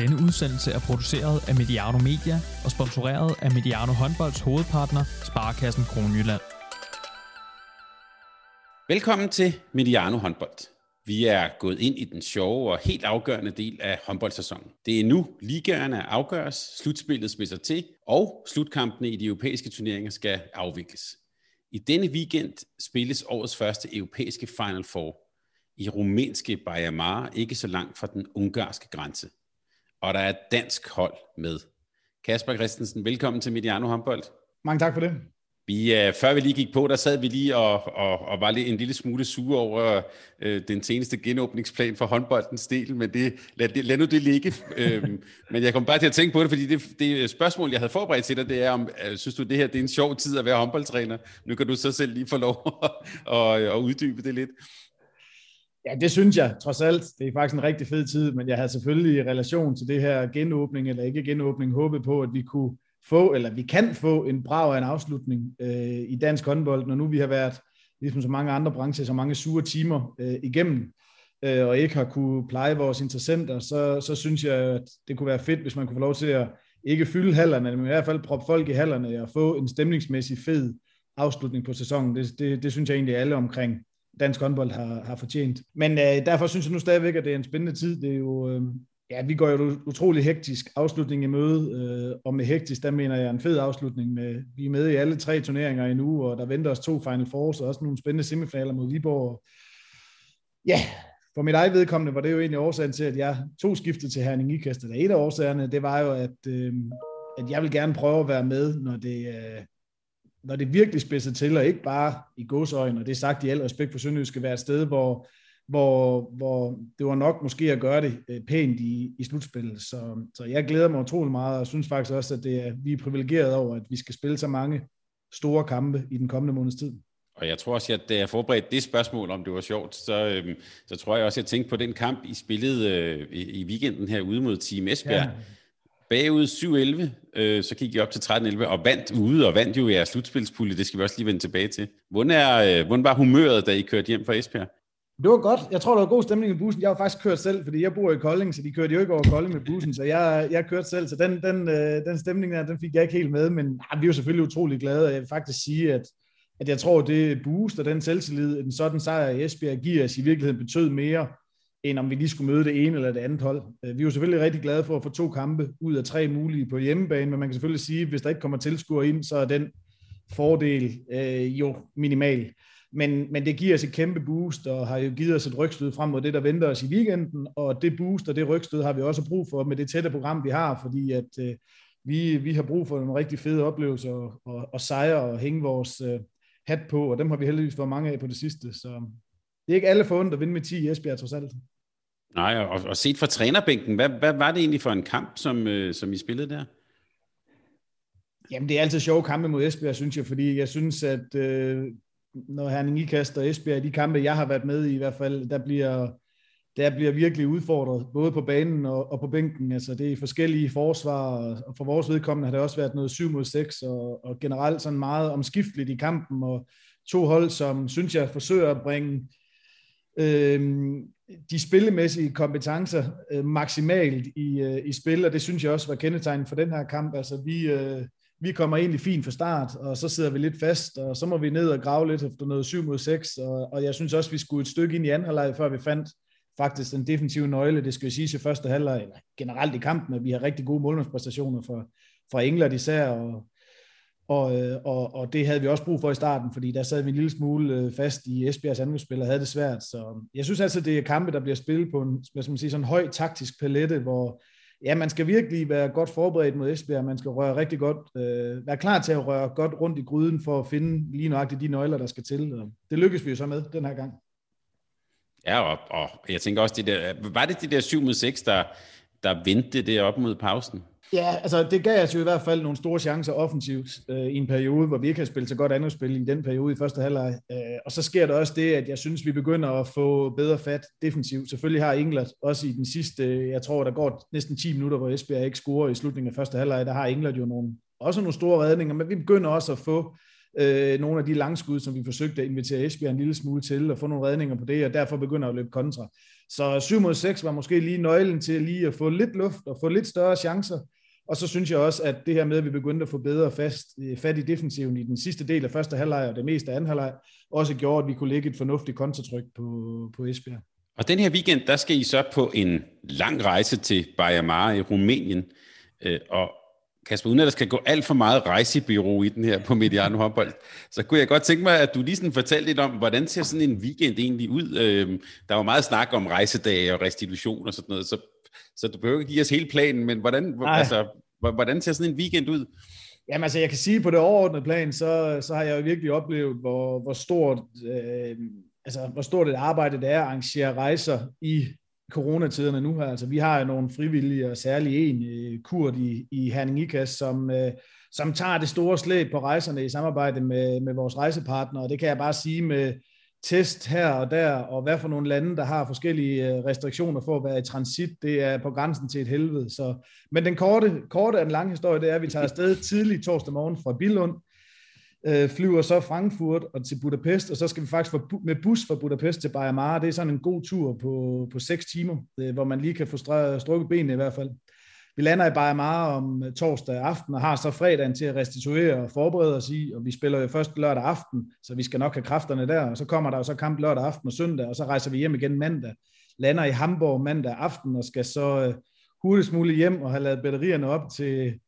Denne udsendelse er produceret af Mediano Media og sponsoreret af Mediano Håndbolds hovedpartner, Sparkassen Kronjylland. Velkommen til Mediano Håndbold. Vi er gået ind i den sjove og helt afgørende del af håndboldsæsonen. Det er nu, ligaerne afgøres, slutspillet spidser til, og slutkampene i de europæiske turneringer skal afvikles. I denne weekend spilles årets første europæiske Final Four i rumænske Baja ikke så langt fra den ungarske grænse og der er et dansk hold med. Kasper Christensen, velkommen til Mediano Håndbold. Mange tak for det. Vi, uh, før vi lige gik på, der sad vi lige og, og, og var lidt, en lille smule sure over uh, den seneste genåbningsplan for håndboldens del, men det, lad, det, lad nu det ligge. uh, men jeg kom bare til at tænke på det, fordi det, det spørgsmål, jeg havde forberedt til dig, det er, om uh, synes du, det her det er en sjov tid at være håndboldtræner? Nu kan du så selv lige få lov at, at, at uddybe det lidt. Ja, det synes jeg trods alt. Det er faktisk en rigtig fed tid, men jeg har selvfølgelig i relation til det her genåbning, eller ikke genåbning, håbet på, at vi kunne få, eller vi kan få en brav af en afslutning øh, i dansk håndbold, når nu vi har været, ligesom så mange andre brancher, så mange sure timer øh, igennem, øh, og ikke har kunne pleje vores interessenter, så, så synes jeg, at det kunne være fedt, hvis man kunne få lov til at ikke fylde hallerne, men i hvert fald proppe folk i hallerne og få en stemningsmæssig fed afslutning på sæsonen. Det, det, det synes jeg egentlig alle omkring dansk håndbold har, har fortjent. Men øh, derfor synes jeg nu stadigvæk, at det er en spændende tid. Det er jo, øh, ja, vi går jo utrolig hektisk afslutning i møde, øh, og med hektisk, der mener jeg en fed afslutning. Med, vi er med i alle tre turneringer endnu, og der venter os to Final Fours, og også nogle spændende semifinaler mod Viborg. Ja, for mit eget vedkommende var det jo egentlig årsagen til, at jeg tog skiftet til Herning Ikast. Et af årsagerne, det var jo, at, øh, at jeg vil gerne prøve at være med, når det, øh, når det virkelig spidser til, og ikke bare i godsøjne, og det er sagt i al respekt for Sønderjysk, skal være et sted, hvor, hvor, hvor det var nok måske at gøre det øh, pænt i, i slutspillet. Så, så jeg glæder mig utrolig meget, og synes faktisk også, at det er, vi er privilegeret over, at vi skal spille så mange store kampe i den kommende måneds tid. Og jeg tror også, at da jeg forberedte det spørgsmål, om det var sjovt, så, øhm, så tror jeg også, at jeg tænkte på den kamp, I spillede øh, i, i weekenden her ude mod Team Esbjerg. Ja bagud 7-11, øh, så gik I op til 13-11 og vandt ude, og vandt jo jeres slutspilspulje, det skal vi også lige vende tilbage til. Hvordan, er, øh, hvordan var humøret, da I kørte hjem fra Esbjerg? Det var godt. Jeg tror, der var god stemning i bussen. Jeg har faktisk kørt selv, fordi jeg bor i Kolding, så de kørte jo ikke over Kolding med bussen, så jeg, jeg kørte selv. Så den, den, øh, den stemning der, den fik jeg ikke helt med, men nej, vi er jo selvfølgelig utrolig glade, og jeg vil faktisk sige, at, at jeg tror, det boost og den selvtillid, en sådan sejr i Esbjerg giver os i virkeligheden betød mere, end om vi lige skulle møde det ene eller det andet hold. Øh, vi er jo selvfølgelig rigtig glade for at få to kampe ud af tre mulige på hjemmebane, men man kan selvfølgelig sige, at hvis der ikke kommer tilskuere ind, så er den fordel øh, jo minimal. Men, men det giver os et kæmpe boost, og har jo givet os et rygstød frem mod det, der venter os i weekenden, og det boost og det rygstød har vi også brug for med det tætte program, vi har, fordi at øh, vi, vi har brug for en rigtig fede oplevelse og, og, og sejre og hænge vores øh, hat på, og dem har vi heldigvis fået mange af på det sidste, så det er ikke alle forundt at vinde med 10 i Esbjerg trods alt. Nej, og, og set fra trænerbænken, hvad, hvad var det egentlig for en kamp, som, øh, som I spillede der? Jamen, det er altid sjove kampe mod Esbjerg, synes jeg, fordi jeg synes, at øh, når Herning Ikast og Esbjerg, de kampe, jeg har været med i i hvert fald, der bliver, der bliver virkelig udfordret, både på banen og, og på bænken. Altså, det er forskellige forsvar, og for vores vedkommende har det også været noget 7 mod 6, og, og generelt sådan meget omskifteligt i kampen, og to hold, som synes jeg forsøger at bringe øh, de spillemæssige kompetencer øh, maksimalt i, øh, i spil, og det synes jeg også var kendetegnet for den her kamp. Altså vi, øh, vi kommer egentlig fint fra start, og så sidder vi lidt fast, og så må vi ned og grave lidt efter noget 7 mod 6, og, og jeg synes også, vi skulle et stykke ind i anden halvleg, før vi fandt faktisk den defensive nøgle. Det skal jo sige i første halvleg, eller generelt i kampen, at vi har rigtig gode målmandspræstationer fra, fra England især, og, og, øh, og, og det havde vi også brug for i starten, fordi der sad vi en lille smule øh, fast i Esbjergs angrebsspil og havde det svært. Så øhm, jeg synes altså, det er kampe, der bliver spillet på en hvad skal man sige, sådan høj taktisk palette, hvor ja, man skal virkelig være godt forberedt mod Esbjerg. Man skal røre rigtig godt, øh, være klar til at røre godt rundt i gryden for at finde lige nøjagtigt de nøgler, der skal til. Og det lykkes vi jo så med den her gang. Ja, og, og jeg tænker også, det der, var det de der 7 mod 6, der, der vendte det op mod pausen? Ja, altså det gav os jo i hvert fald nogle store chancer offensivt øh, i en periode, hvor vi ikke har spillet så godt andet spil i den periode i første halvleg. Øh, og så sker der også det, at jeg synes, vi begynder at få bedre fat defensivt. Selvfølgelig har England også i den sidste, jeg tror, der går næsten 10 minutter, hvor Esbjerg ikke scorer i slutningen af første halvleg. Der har England jo nogle, også nogle store redninger, men vi begynder også at få øh, nogle af de langskud, som vi forsøgte at invitere Esbjerg en lille smule til, og få nogle redninger på det, og derfor begynder at løbe kontra. Så 7 mod 6 var måske lige nøglen til lige at få lidt luft og få lidt større chancer, og så synes jeg også, at det her med, at vi begyndte at få bedre fast, øh, fat i defensiven i den sidste del af første halvleg og det meste af anden halvleg, også gjorde, at vi kunne lægge et fornuftigt kontratryk på, på Esbjerg. Og den her weekend, der skal I så på en lang rejse til Baja i Rumænien. Øh, og Kasper, uden at der skal gå alt for meget rejsebyrå i den her på Mediano håndbold, så kunne jeg godt tænke mig, at du lige sådan fortalte lidt om, hvordan ser sådan en weekend egentlig ud? Øh, der var meget snak om rejsedage og restitution og sådan noget, så, så du behøver ikke give os hele planen, men hvordan, altså, hvordan ser sådan en weekend ud? Jamen altså, jeg kan sige på det overordnede plan, så, så har jeg jo virkelig oplevet, hvor, hvor stort øh, altså, hvor stort et arbejde det er at arrangere rejser i coronatiderne nu her. Altså, vi har jo nogle frivillige, og særligt en øh, kurt i, i Herning Ikas, som, øh, som tager det store slæb på rejserne i samarbejde med, med vores rejsepartnere, og det kan jeg bare sige med test her og der, og hvad for nogle lande, der har forskellige øh, restriktioner for at være i transit, det er på grænsen til et helvede. Så, men den korte, korte af den lange historie, det er, at vi tager afsted tidlig torsdag morgen fra Billund, øh, flyver så Frankfurt og til Budapest, og så skal vi faktisk bu- med bus fra Budapest til Baja Mare. Det er sådan en god tur på, på 6 timer, øh, hvor man lige kan få strukket benene i hvert fald. Vi lander i Baja Mare om øh, torsdag aften, og har så fredagen til at restituere og forberede os i, og vi spiller jo først lørdag aften, så vi skal nok have kræfterne der, og så kommer der jo så kamp lørdag aften og søndag, og så rejser vi hjem igen mandag. Lander i Hamburg mandag aften, og skal så øh, hurtigst muligt hjem og have lavet batterierne op til,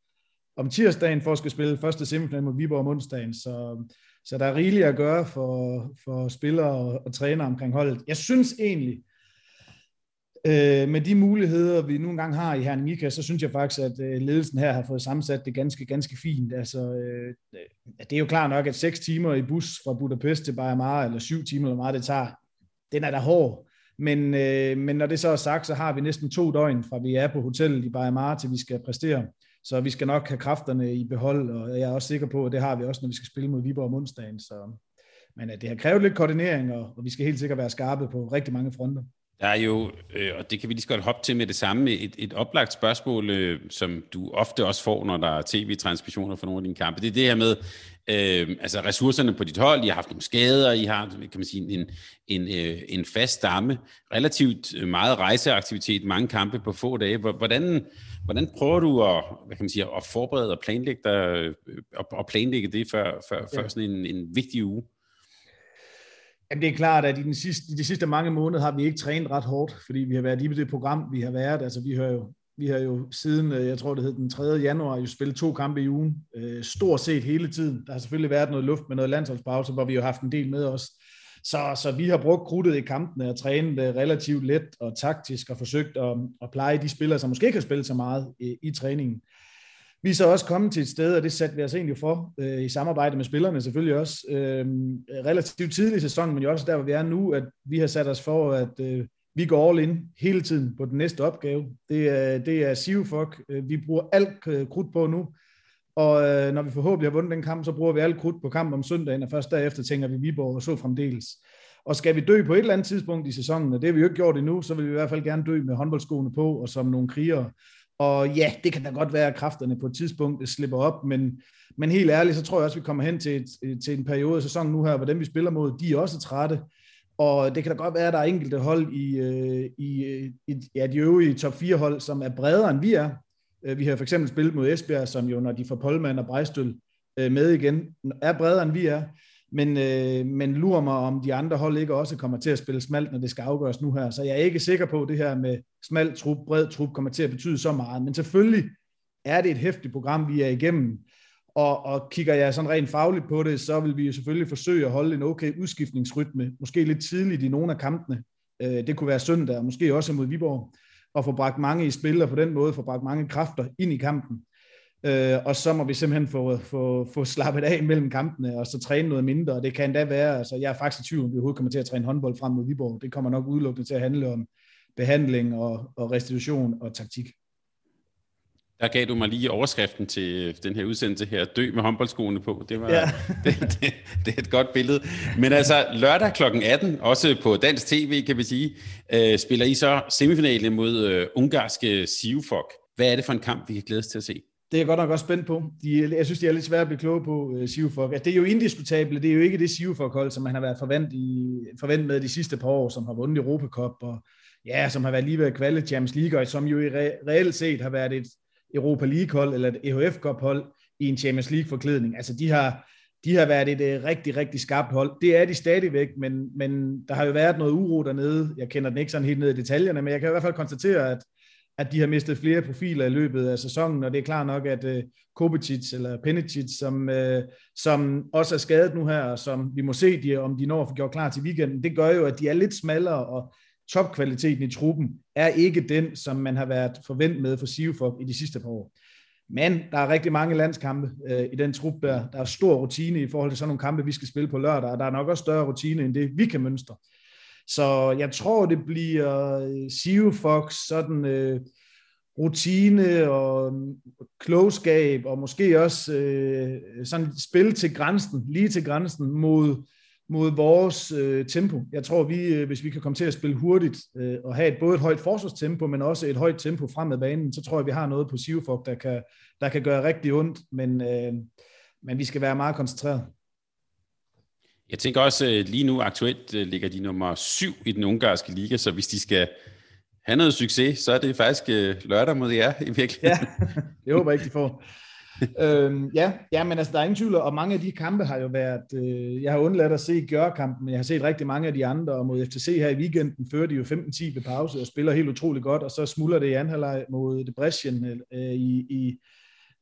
om tirsdagen for at skal spille første semifinal mod Viborg om onsdagen. Så, så der er rigeligt at gøre for, for spillere og, og træner omkring holdet. Jeg synes egentlig, øh, med de muligheder, vi nu engang har i Herning Ika, så synes jeg faktisk, at øh, ledelsen her har fået sammensat det ganske, ganske fint. Altså, øh, det er jo klart nok, at seks timer i bus fra Budapest til Baja Mare, eller syv timer, eller meget det tager, den er da hård. Men, øh, men når det så er sagt, så har vi næsten to døgn fra vi er på hotellet i Baja Mare, til vi skal præstere. Så vi skal nok have kræfterne i behold, og jeg er også sikker på, at det har vi også, når vi skal spille mod Viborg om onsdagen. Så, men øh, det har krævet lidt koordinering, og, og vi skal helt sikkert være skarpe på rigtig mange fronter. Der er jo, øh, og det kan vi lige så godt hoppe til med det samme, et, et oplagt spørgsmål, øh, som du ofte også får, når der er tv-transmissioner for nogle af dine kampe. Det er det her med, øh, altså ressourcerne på dit hold, I har haft nogle skader, I har, kan man sige, en, en, øh, en fast stamme, relativt meget rejseaktivitet, mange kampe på få dage. Hvordan, hvordan prøver du at, hvad kan man sige, at forberede og planlægge, dig, og planlægge det før, før, ja. før sådan en, en vigtig uge? Jamen, det er klart, at i, den sidste, i de sidste mange måneder har vi ikke trænet ret hårdt, fordi vi har været lige på det program, vi har været. Altså, vi har jo, vi har jo siden, øh, jeg tror det hed den 3. januar, jo spillet to kampe i ugen, øh, stort set hele tiden. Der har selvfølgelig været noget luft med noget landsholdspause, hvor vi jo har haft en del med os. Så, så vi har brugt krudtet i kampene og trænet det relativt let og taktisk og forsøgt at, at pleje de spillere, som måske ikke har spillet så meget i, i træningen. Vi er så også kommet til et sted, og det satte vi os egentlig for, øh, i samarbejde med spillerne selvfølgelig også, øh, relativt tidlig i sæsonen, men jo også der, hvor vi er nu, at vi har sat os for, at øh, vi går all in hele tiden på den næste opgave. Det er, det er Sivfok, øh, vi bruger alt øh, krudt på nu, og øh, når vi forhåbentlig har vundet den kamp, så bruger vi alt krudt på kampen om søndagen, og først derefter tænker vi Viborg og så fremdeles. Og skal vi dø på et eller andet tidspunkt i sæsonen, og det har vi jo ikke gjort endnu, så vil vi i hvert fald gerne dø med håndboldskoene på og som nogle krigere. Og ja, det kan da godt være, at kræfterne på et tidspunkt slipper op, men, men helt ærligt, så tror jeg også, at vi kommer hen til, et, til en periode af sæsonen nu her, hvor dem vi spiller mod, de er også trætte. Og det kan da godt være, at der er enkelte hold i, øh, i, øh, i ja, de øvrige top 4 hold, som er bredere end vi er. Øh, vi har for eksempel spillet mod Esbjerg, som jo, når de får Polman og Brejstøl med igen, er bredere end vi er. Men, øh, men lurer mig, om de andre hold ikke også kommer til at spille smalt, når det skal afgøres nu her. Så jeg er ikke sikker på, at det her med smalt trup, bred trup kommer til at betyde så meget. Men selvfølgelig er det et hæftigt program, vi er igennem. Og, og kigger jeg sådan rent fagligt på det, så vil vi jo selvfølgelig forsøge at holde en okay udskiftningsrytme, måske lidt tidligt i nogle af kampene. Øh, det kunne være søndag, og måske også mod Viborg, og få bragt mange i spil, og på den måde få bragt mange kræfter ind i kampen. Øh, og så må vi simpelthen få, få, få slappet af mellem kampene, og så træne noget mindre, og det kan endda være, altså jeg er faktisk i tvivl, om vi overhovedet kommer til at træne håndbold frem mod Viborg. Det kommer nok udelukkende til at handle om behandling og, og restitution og taktik. Der gav du mig lige overskriften til den her udsendelse her, dø med håndboldskoene på. Det, var, ja. det, det, det er et godt billede. Men altså lørdag kl. 18, også på dansk tv kan vi sige, øh, spiller I så semifinale mod øh, ungarske Sivfok. Hvad er det for en kamp, vi kan glædes til at se? Det er jeg godt nok også spændt på. De, jeg synes, de er lidt svære at blive kloge på, øh, uh, Sivfolk. Altså, det er jo indiskutabelt. Det er jo ikke det Sivfolk-hold, som man har været forvent, i, forvent med de sidste par år, som har vundet Europacup, og ja, som har været lige ved at kvalde Champions League, og som jo i re, reelt set har været et Europa League-hold, eller et EHF Cup-hold i en Champions League-forklædning. Altså, de har, de har været et uh, rigtig, rigtig skarpt hold. Det er de stadigvæk, men, men der har jo været noget uro dernede. Jeg kender den ikke sådan helt ned i detaljerne, men jeg kan i hvert fald konstatere, at at de har mistet flere profiler i løbet af sæsonen, og det er klart nok, at uh, Kovacic eller Penicic, som, uh, som også er skadet nu her, og som vi må se, de, om de når at få gjort klar til weekenden, det gør jo, at de er lidt smallere, og topkvaliteten i truppen er ikke den, som man har været forventet med for Sivfok i de sidste par år. Men der er rigtig mange landskampe uh, i den trup der. Der er stor rutine i forhold til sådan nogle kampe, vi skal spille på lørdag, og der er nok også større rutine end det, vi kan mønstre. Så jeg tror, det bliver øh, Sive Sio Fox, sådan øh, rutine og mm, klogskab, og måske også øh, sådan spil til grænsen, lige til grænsen mod, mod vores øh, tempo. Jeg tror, vi, øh, hvis vi kan komme til at spille hurtigt øh, og have et, både et højt forsvarstempo, men også et højt tempo fremad banen, så tror jeg, vi har noget på Sivfok, der kan, der kan gøre rigtig ondt, men, øh, men vi skal være meget koncentreret. Jeg tænker også, øh, lige nu aktuelt øh, ligger de nummer syv i den ungarske liga, så hvis de skal have noget succes, så er det faktisk øh, lørdag mod jer i virkeligheden. Ja, det håber jeg ikke, de får. øhm, ja, ja, men altså, der er ingen tvivl, og mange af de kampe har jo været, øh, jeg har undladt at se Gør-kampen, men jeg har set rigtig mange af de andre, og mod FTC her i weekenden fører de jo 15-10 ved pause og spiller helt utrolig godt, og så smuldrer det i anden halvleg mod Debrecen øh, i, i,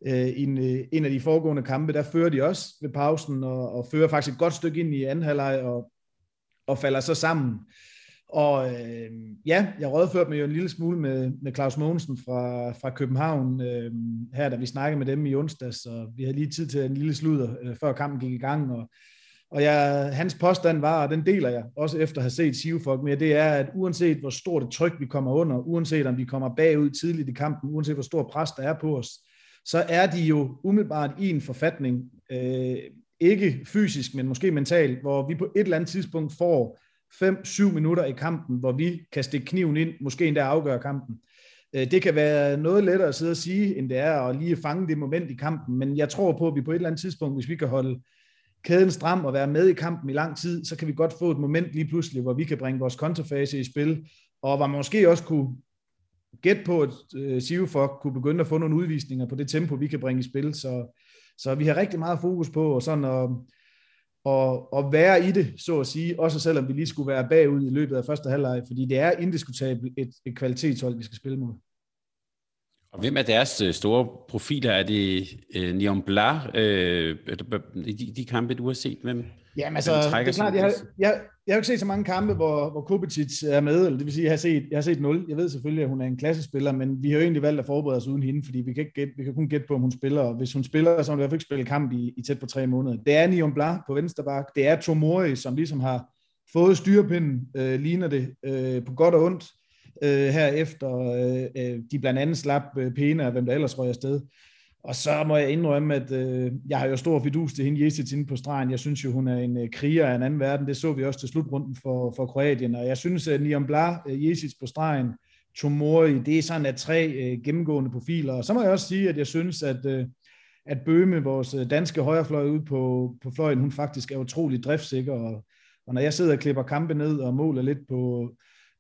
øh, en, øh, en af de foregående kampe, der fører de også ved pausen, og, og fører faktisk et godt stykke ind i anden halvleg, og, og falder så sammen. Og øh, ja, jeg rådførte mig jo en lille smule med, med Claus Mogensen fra, fra København, øh, her da vi snakkede med dem i onsdags, og vi havde lige tid til en lille sludder, øh, før kampen gik i gang, og, og jeg, hans påstand var, og den deler jeg, også efter at have set Sivfolk med, det er, at uanset hvor stort et tryk vi kommer under, uanset om vi kommer bagud tidligt i kampen, uanset hvor stor pres der er på os, så er de jo umiddelbart i en forfatning, øh, ikke fysisk, men måske mentalt, hvor vi på et eller andet tidspunkt får 5-7 minutter i kampen, hvor vi kan stikke kniven ind, måske endda afgøre kampen. Øh, det kan være noget lettere at sidde og sige, end det er at lige fange det moment i kampen, men jeg tror på, at vi på et eller andet tidspunkt, hvis vi kan holde kæden stram og være med i kampen i lang tid, så kan vi godt få et moment lige pludselig, hvor vi kan bringe vores kontrafase i spil, og hvor man måske også kunne gæt på, at øh, Sivofok kunne begynde at få nogle udvisninger på det tempo, vi kan bringe i spil. Så, så vi har rigtig meget fokus på og sådan at, at, at være i det, så at sige, også selvom vi lige skulle være bagud i løbet af første halvleg, fordi det er indiskutabelt et, et kvalitetshold, vi skal spille mod. Og hvem er deres øh, store profiler? Er det uh, Neon Blas, uh, de, de kampe, du har set? Hvem, Jamen altså, det er klart, jeg har, jeg, jeg har ikke set så mange kampe, hvor, hvor Kovacic er med, eller det vil sige, jeg har, set, jeg har set 0. Jeg ved selvfølgelig, at hun er en klassespiller, men vi har jo egentlig valgt at forberede os uden hende, fordi vi kan, ikke gætte, vi kan kun gætte på, om hun spiller, og hvis hun spiller, så har hun i hvert fald ikke spillet kamp i, i tæt på tre måneder. Det er Nion Blas på venstre bak, det er Tomori, som ligesom har fået styrepinden, øh, ligner det, øh, på godt og ondt, øh, her efter øh, øh, de blandt andet slap øh, Pena, hvem der ellers røg afsted. Og så må jeg indrømme, at øh, jeg har jo stor fidus til hende Jesic inde på stregen. Jeg synes jo, hun er en øh, kriger af en anden verden. Det så vi også til slutrunden for, for Kroatien. Og jeg synes, at Niam Bla, øh, Jesic på stregen, Tomori, det er sådan at tre øh, gennemgående profiler. Og så må jeg også sige, at jeg synes, at, øh, at Bøme, vores øh, danske højrefløj ude på, på fløjen, hun faktisk er utrolig driftsikker. Og, og når jeg sidder og klipper kampe ned og måler lidt på,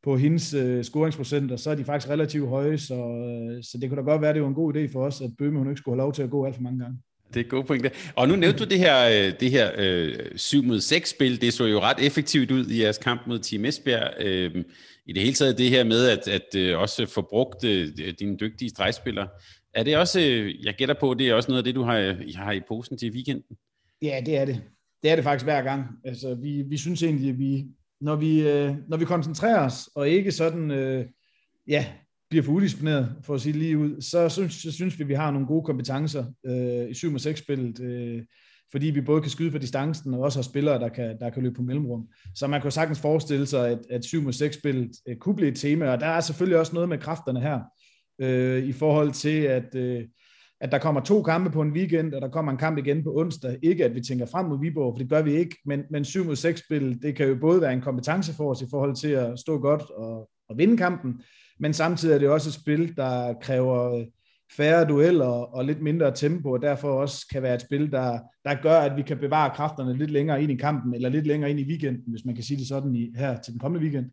på hendes øh, scoringsprocenter, så er de faktisk relativt høje, så, øh, så det kunne da godt være, at det var en god idé for os, at Bøhme hun ikke skulle have lov til at gå alt for mange gange. Det er gode pointe. Og nu nævnte du det her, øh, det her øh, 7 mod 6 spil. Det så jo ret effektivt ud i jeres kamp mod Team Esbjerg. Øh, I det hele taget det her med at, at øh, også få brugt øh, dine dygtige stregspillere. Er det også, øh, jeg gætter på, det er også noget af det, du har, I har i posen til weekenden? Ja, det er det. Det er det faktisk hver gang. Altså, vi, vi synes egentlig, at vi, når vi, øh, når vi koncentrerer os, og ikke sådan, øh, ja, bliver for udisciplineret, for at sige lige ud, så synes, så synes vi, at vi har nogle gode kompetencer øh, i 7 6 spillet øh, fordi vi både kan skyde for distancen, og også har spillere, der kan, der kan løbe på mellemrum. Så man kan sagtens forestille sig, at, at 7 6 spillet øh, kunne blive et tema, og der er selvfølgelig også noget med kræfterne her, øh, i forhold til, at øh, at der kommer to kampe på en weekend, og der kommer en kamp igen på onsdag. Ikke at vi tænker frem mod Viborg, for det gør vi ikke, men, men 7 mod 6 spil, det kan jo både være en kompetence for os i forhold til at stå godt og, og vinde kampen, men samtidig er det også et spil, der kræver øh, færre dueller og lidt mindre tempo, og derfor også kan være et spil, der, der gør, at vi kan bevare kræfterne lidt længere ind i kampen, eller lidt længere ind i weekenden, hvis man kan sige det sådan i, her til den kommende weekend.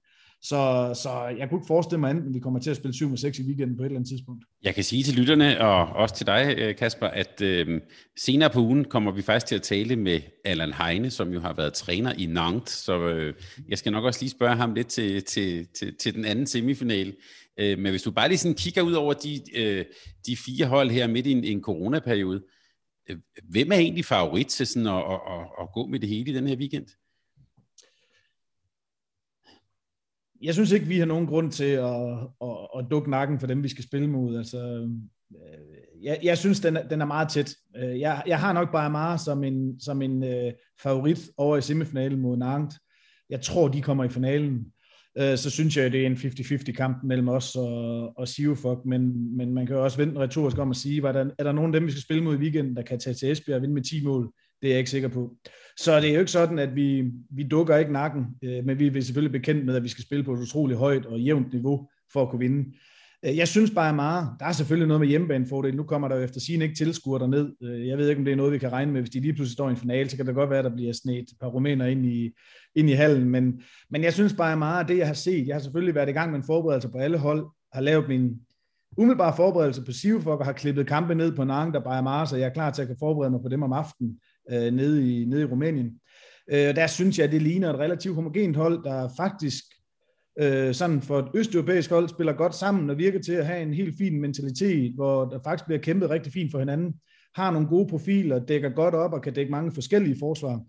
Så, så jeg kunne ikke forestille mig at vi kommer til at spille 7 6 i weekenden på et eller andet tidspunkt. Jeg kan sige til lytterne, og også til dig, øh, Kasper, at øh, senere på ugen kommer vi faktisk til at tale med Allan Heine, som jo har været træner i Nantes, så øh, jeg skal nok også lige spørge ham lidt til, til, til, til den anden semifinal. Øh, men hvis du bare lige sådan kigger ud over de, øh, de fire hold her midt i en, en coronaperiode, øh, hvem er egentlig favorit til sådan at, at, at, at gå med det hele i den her weekend? Jeg synes ikke, vi har nogen grund til at, at, at dukke nakken for dem, vi skal spille mod. Altså, øh, jeg, jeg synes, den er, den er meget tæt. Øh, jeg, jeg har nok bare Amara som en, som en øh, favorit over i semifinalen mod Nantes. Jeg tror, de kommer i finalen. Øh, så synes jeg, det er en 50-50 kamp mellem os og, og Sivofok, men, men man kan jo også vente retorisk om at sige, var der, er der nogen af dem, vi skal spille mod i weekenden, der kan tage til Esbjerg og vinde med 10 mål? Det er jeg ikke sikker på. Så det er jo ikke sådan, at vi, vi dukker ikke nakken, øh, men vi er selvfølgelig bekendt med, at vi skal spille på et utroligt højt og jævnt niveau for at kunne vinde. Øh, jeg synes bare meget, der er selvfølgelig noget med hjemmebanefordel. Nu kommer der jo efter sin ikke tilskuer derned. Øh, jeg ved ikke, om det er noget, vi kan regne med. Hvis de lige pludselig står i en finale, så kan det godt være, at der bliver snedt et par rumæner ind i, ind i hallen. Men, men jeg synes bare meget, at det, jeg har set, jeg har selvfølgelig været i gang med en forberedelse på alle hold, har lavet min umiddelbare forberedelse på Sivfok og har klippet kampe ned på Nang, der bare meget, så jeg er klar til at kunne forberede mig på dem om aftenen øh, nede, i, nede i Rumænien. Øh, der synes jeg, at det ligner et relativt homogent hold, der faktisk øh, sådan for et østeuropæisk hold spiller godt sammen og virker til at have en helt fin mentalitet, hvor der faktisk bliver kæmpet rigtig fint for hinanden, har nogle gode profiler, dækker godt op og kan dække mange forskellige forsvar.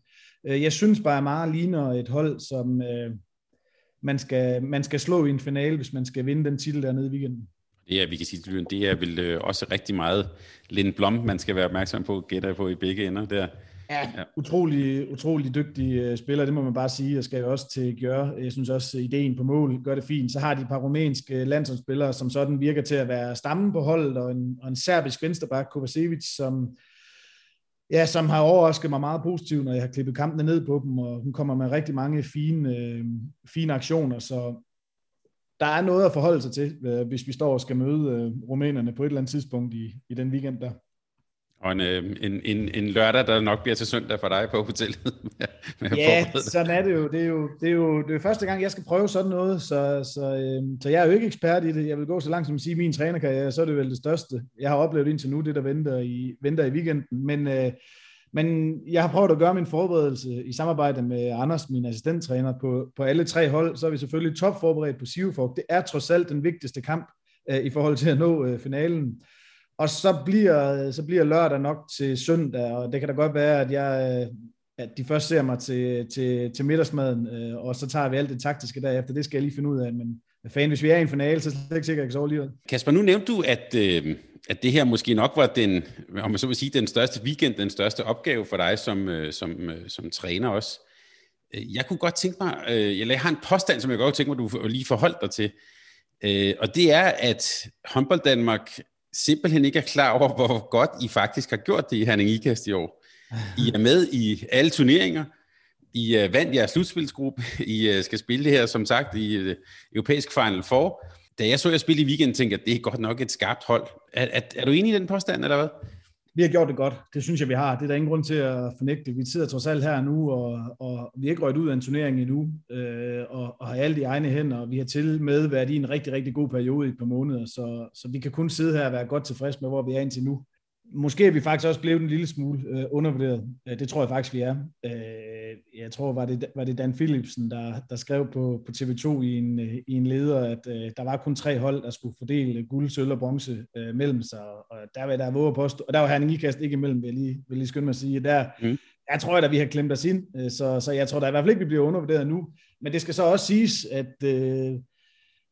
Øh, jeg synes bare, at Mara ligner et hold, som øh, man, skal, man skal slå i en finale, hvis man skal vinde den titel dernede i weekenden. Det er, vi kan sige, det er vel øh, også rigtig meget Lind Blom, man skal være opmærksom på, gætter på i begge ender der. Ja, ja. Utrolig, utrolig dygtig øh, spiller, det må man bare sige. Jeg skal jo også til gøre. Jeg synes også, at ideen på mål gør det fint. Så har de et par rumænske landsholdsspillere, som sådan virker til at være stammen på holdet, og en, og en serbisk vensterbak, Kovacevic, som, ja, som har overrasket mig meget positivt, når jeg har klippet kampene ned på dem, og hun kommer med rigtig mange fine, øh, fine aktioner, så der er noget at forholde sig til, øh, hvis vi står og skal møde øh, rumænerne på et eller andet tidspunkt i, i den weekend der. Og en, øh, en, en, en lørdag, der nok bliver til søndag for dig på hotellet. med ja, sådan er det jo. Det er jo, det er jo det er første gang, jeg skal prøve sådan noget, så, så, øh, så jeg er jo ikke ekspert i det. Jeg vil gå så langt som at sige, at min trænerkarriere, så er det vel det største, jeg har oplevet indtil nu, det der venter i, venter i weekenden. Men, øh, men jeg har prøvet at gøre min forberedelse i samarbejde med Anders, min assistenttræner, på, på alle tre hold. Så er vi selvfølgelig topforberedt på Sivfolk. Det er trods alt den vigtigste kamp øh, i forhold til at nå øh, finalen. Og så bliver, så bliver lørdag nok til søndag, og det kan da godt være, at jeg øh, at de først ser mig til, til, til middagsmaden, øh, og så tager vi alt det taktiske derefter. Det skal jeg lige finde ud af, men fan, hvis vi er i en finale, så er det ikke sikkert, at jeg kan sove alligevel. Kasper, nu nævnte du, at, øh, at det her måske nok var den, om man så vil sige, den største weekend, den største opgave for dig som, øh, som, øh, som træner også. Øh, jeg kunne godt tænke mig, øh, jeg har en påstand, som jeg godt tænke mig, du lige forholdt dig til, øh, og det er, at håndbold Danmark simpelthen ikke er klar over, hvor godt I faktisk har gjort det i Herning IKAST i år. I er med i alle turneringer. I uh, vandt jeres slutspilsgruppe. I uh, skal spille det her, som sagt, i uh, europæisk Final Four. Da jeg så jer spille i weekenden, tænkte jeg, at det er godt nok et skarpt hold. Er, er, er du enig i den påstand, eller hvad? vi har gjort det godt. Det synes jeg, vi har. Det er der ingen grund til at fornægte. Vi sidder trods alt her nu, og, og vi er ikke røget ud af en turnering endnu, øh, og, og har alt i egne hænder, og vi har til med været i en rigtig, rigtig god periode i et par måneder, så, så vi kan kun sidde her og være godt tilfreds med, hvor vi er indtil nu måske er vi faktisk også blevet en lille smule øh, undervurderet. Øh, det tror jeg faktisk, vi er. Øh, jeg tror, var det, var det Dan Philipsen, der, der skrev på, på TV2 i en, øh, i en leder, at øh, der var kun tre hold, der skulle fordele guld, sølv og bronze øh, mellem sig. Og der var der våge post, og der var Herning Ikast ikke imellem, vil jeg lige, vil lige skynde mig at sige. Der, mm. Jeg tror at vi har klemt os ind, øh, så, så jeg tror da i hvert fald ikke, vi bliver undervurderet nu. Men det skal så også siges, at øh,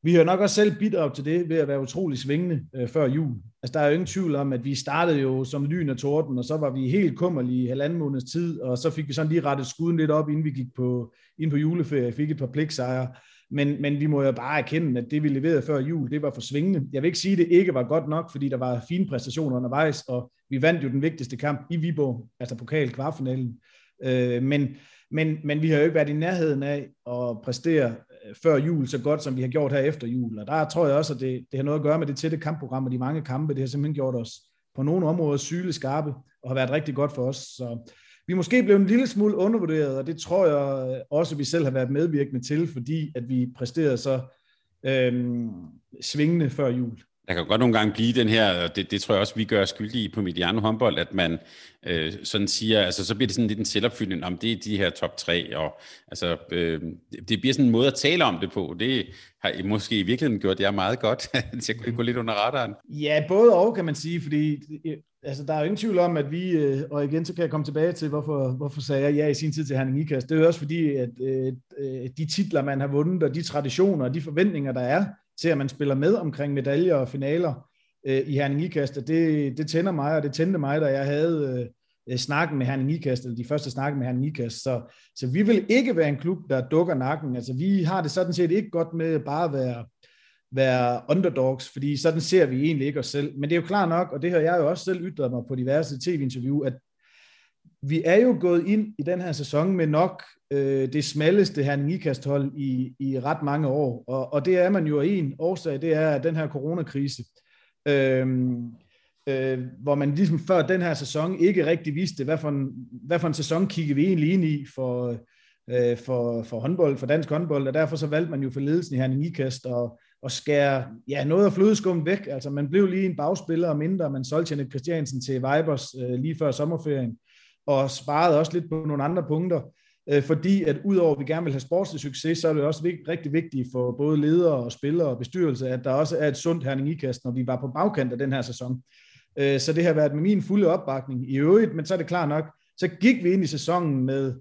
vi har nok også selv bidraget til det ved at være utrolig svingende øh, før jul. Altså, der er jo ingen tvivl om, at vi startede jo som lyn og torden, og så var vi helt kummerlige i halvanden måneds tid, og så fik vi sådan lige rettet skuden lidt op, inden vi gik på, ind på juleferie, fik et par pligtsejre. Men, men vi må jo bare erkende, at det vi leverede før jul, det var for svingende. Jeg vil ikke sige, at det ikke var godt nok, fordi der var fine præstationer undervejs, og vi vandt jo den vigtigste kamp i Viborg, altså pokal kvartfinalen. Øh, men, men, men vi har jo ikke været i nærheden af at præstere Øh, før jul så godt, som vi har gjort her efter jul. Og der tror jeg også, at det, det har noget at gøre med det tætte kampprogram og de mange kampe. Det har simpelthen gjort os på nogle områder syleskarpe og har været rigtig godt for os. Så vi er måske blevet en lille smule undervurderet, og det tror jeg også, at vi selv har været medvirkende til, fordi at vi præsterede så øhm, svingende før jul der kan godt nogle gange blive den her, og det, det tror jeg også, vi gør skyldige på Mediano håndbold, at man øh, sådan siger, altså så bliver det sådan lidt en selvopfyldning, om det er de her top tre, og altså øh, det bliver sådan en måde at tale om det på. Det har I måske i virkeligheden gjort jer meget godt, så jeg kunne gå lidt under radaren. Ja, både og kan man sige, fordi øh, altså, der er jo ingen tvivl om, at vi, øh, og igen så kan jeg komme tilbage til, hvorfor, hvorfor sagde jeg ja i sin tid til Herning Ikast. Det er jo også fordi, at øh, øh, de titler, man har vundet, og de traditioner og de forventninger, der er til, at man spiller med omkring medaljer og finaler øh, i Herning Ikast, det, det tænder mig, og det tændte mig, da jeg havde øh, snakken med Herning Ikast, eller de første snakke med Herning Ikast. Så, så vi vil ikke være en klub, der dukker nakken. Altså, vi har det sådan set ikke godt med bare at være, være underdogs, fordi sådan ser vi egentlig ikke os selv. Men det er jo klart nok, og det har jeg jo også selv ytret mig på diverse tv-interview, at vi er jo gået ind i den her sæson med nok øh, det smalleste Herning Ikast-hold i, i ret mange år. Og, og det er man jo en årsag, det er den her coronakrise. Øh, øh, hvor man ligesom før den her sæson ikke rigtig vidste, hvad for en, hvad for en sæson kigger vi egentlig ind i for, øh, for, for håndbold, for dansk håndbold, og derfor så valgte man jo for ledelsen i Herning Ikast og, og skære ja, noget af flødeskum væk. Altså man blev lige en bagspiller og mindre, man solgte Janet Christiansen til Vibers øh, lige før sommerferien, og sparede også lidt på nogle andre punkter øh, fordi at udover at vi gerne vil have sportslig succes, så er det også vigt, rigtig vigtigt for både ledere og spillere og bestyrelse, at der også er et sundt herning ikast, når vi var på bagkant af den her sæson. Øh, så det har været med min fulde opbakning i øvrigt, men så er det klart nok, så gik vi ind i sæsonen med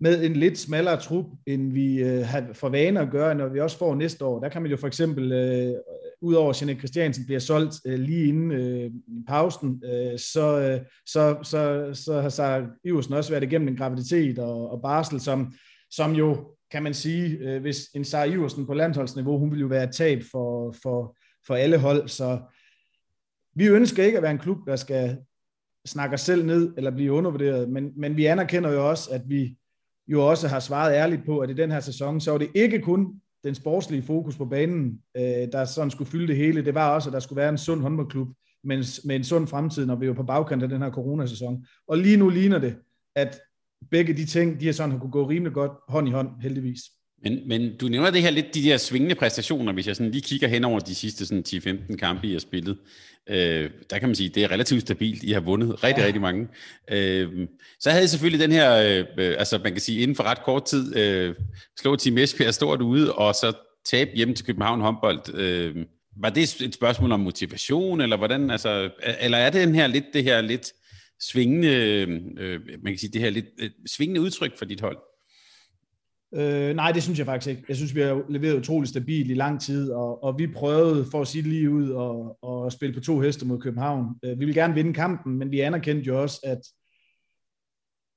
med en lidt smallere trup, end vi øh, har for vane at gøre, når vi også får næste år. Der kan man jo for eksempel, øh, udover at Jeanette Christiansen bliver solgt øh, lige inden øh, pausen, øh, så, øh, så, så, så har Sarah Iversen også været igennem en graviditet og, og barsel, som, som jo, kan man sige, øh, hvis en Sarah Iversen på landsholdsniveau, hun ville jo være et tab for, for, for alle hold, så vi ønsker ikke at være en klub, der skal snakke os selv ned eller blive undervurderet, men, men vi anerkender jo også, at vi jo også har svaret ærligt på, at i den her sæson, så var det ikke kun den sportslige fokus på banen, øh, der sådan skulle fylde det hele. Det var også, at der skulle være en sund håndboldklub med med en sund fremtid, når vi var på bagkant af den her coronasæson. Og lige nu ligner det, at begge de ting, de har sådan har kunne gå rimelig godt hånd i hånd, heldigvis. Men, men du nævner det her lidt, de der svingende præstationer, hvis jeg sådan lige kigger hen over de sidste sådan 10-15 kampe, I har spillet. Øh, der kan man sige, det er relativt stabilt. I har vundet rigtig, ja. rigtig mange. Øh, så havde I selvfølgelig den her, øh, altså man kan sige, inden for ret kort tid, øh, slå Team Esbjerg stort ude, og så tabe hjem til København håndbold. Øh, var det et spørgsmål om motivation, eller hvordan, altså, eller er det den her lidt, det her lidt svingende, øh, man kan sige, det her lidt øh, svingende udtryk for dit hold? Øh, nej, det synes jeg faktisk ikke. Jeg synes, vi har leveret utrolig stabilt i lang tid, og, og vi prøvede, for at sige det lige ud, og, og spille på to heste mod København. Øh, vi vil gerne vinde kampen, men vi anerkendte jo også, at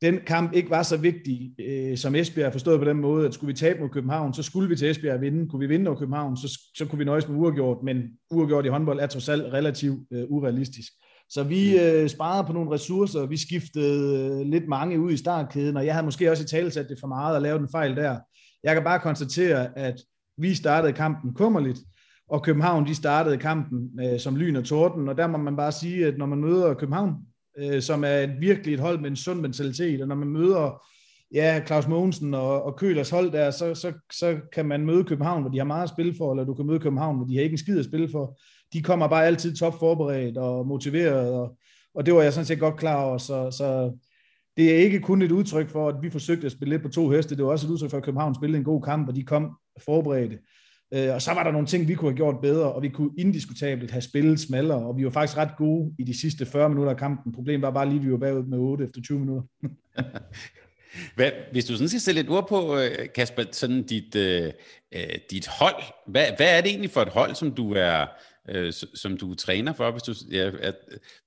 den kamp ikke var så vigtig, øh, som Esbjerg forstået på den måde, at skulle vi tabe mod København, så skulle vi til Esbjerg vinde. Kunne vi vinde over København, så, så kunne vi nøjes med uafgjort, men uafgjort i håndbold er trods alt relativt øh, urealistisk. Så vi øh, sparede på nogle ressourcer, vi skiftede øh, lidt mange ud i startkæden, og jeg havde måske også i tale sat det for meget og lavet en fejl der. Jeg kan bare konstatere, at vi startede kampen kummerligt, og København de startede kampen øh, som lyn og torden, og der må man bare sige, at når man møder København, øh, som er et virkelig et hold med en sund mentalitet, og når man møder ja, Claus Mogensen og, og Kølers hold der, så, så, så kan man møde København, hvor de har meget at spille for, eller du kan møde København, hvor de har ikke en skid at spille for de kommer bare altid top forberedt og motiveret, og, og det var jeg sådan set godt klar over, så, så det er ikke kun et udtryk for, at vi forsøgte at spille lidt på to heste, det var også et udtryk for, at København spillede en god kamp, og de kom forberedte. Øh, og så var der nogle ting, vi kunne have gjort bedre, og vi kunne indiskutabelt have spillet smallere, og vi var faktisk ret gode i de sidste 40 minutter af kampen. Problemet var bare lige, at vi var bagud med 8 efter 20 minutter. Hvad, hvis du sådan skal sætte et ord på, øh, Kasper, sådan dit, øh, øh, dit hold, hvad, hvad er det egentlig for et hold, som du er, øh, som du træner for, hvis du ja, at,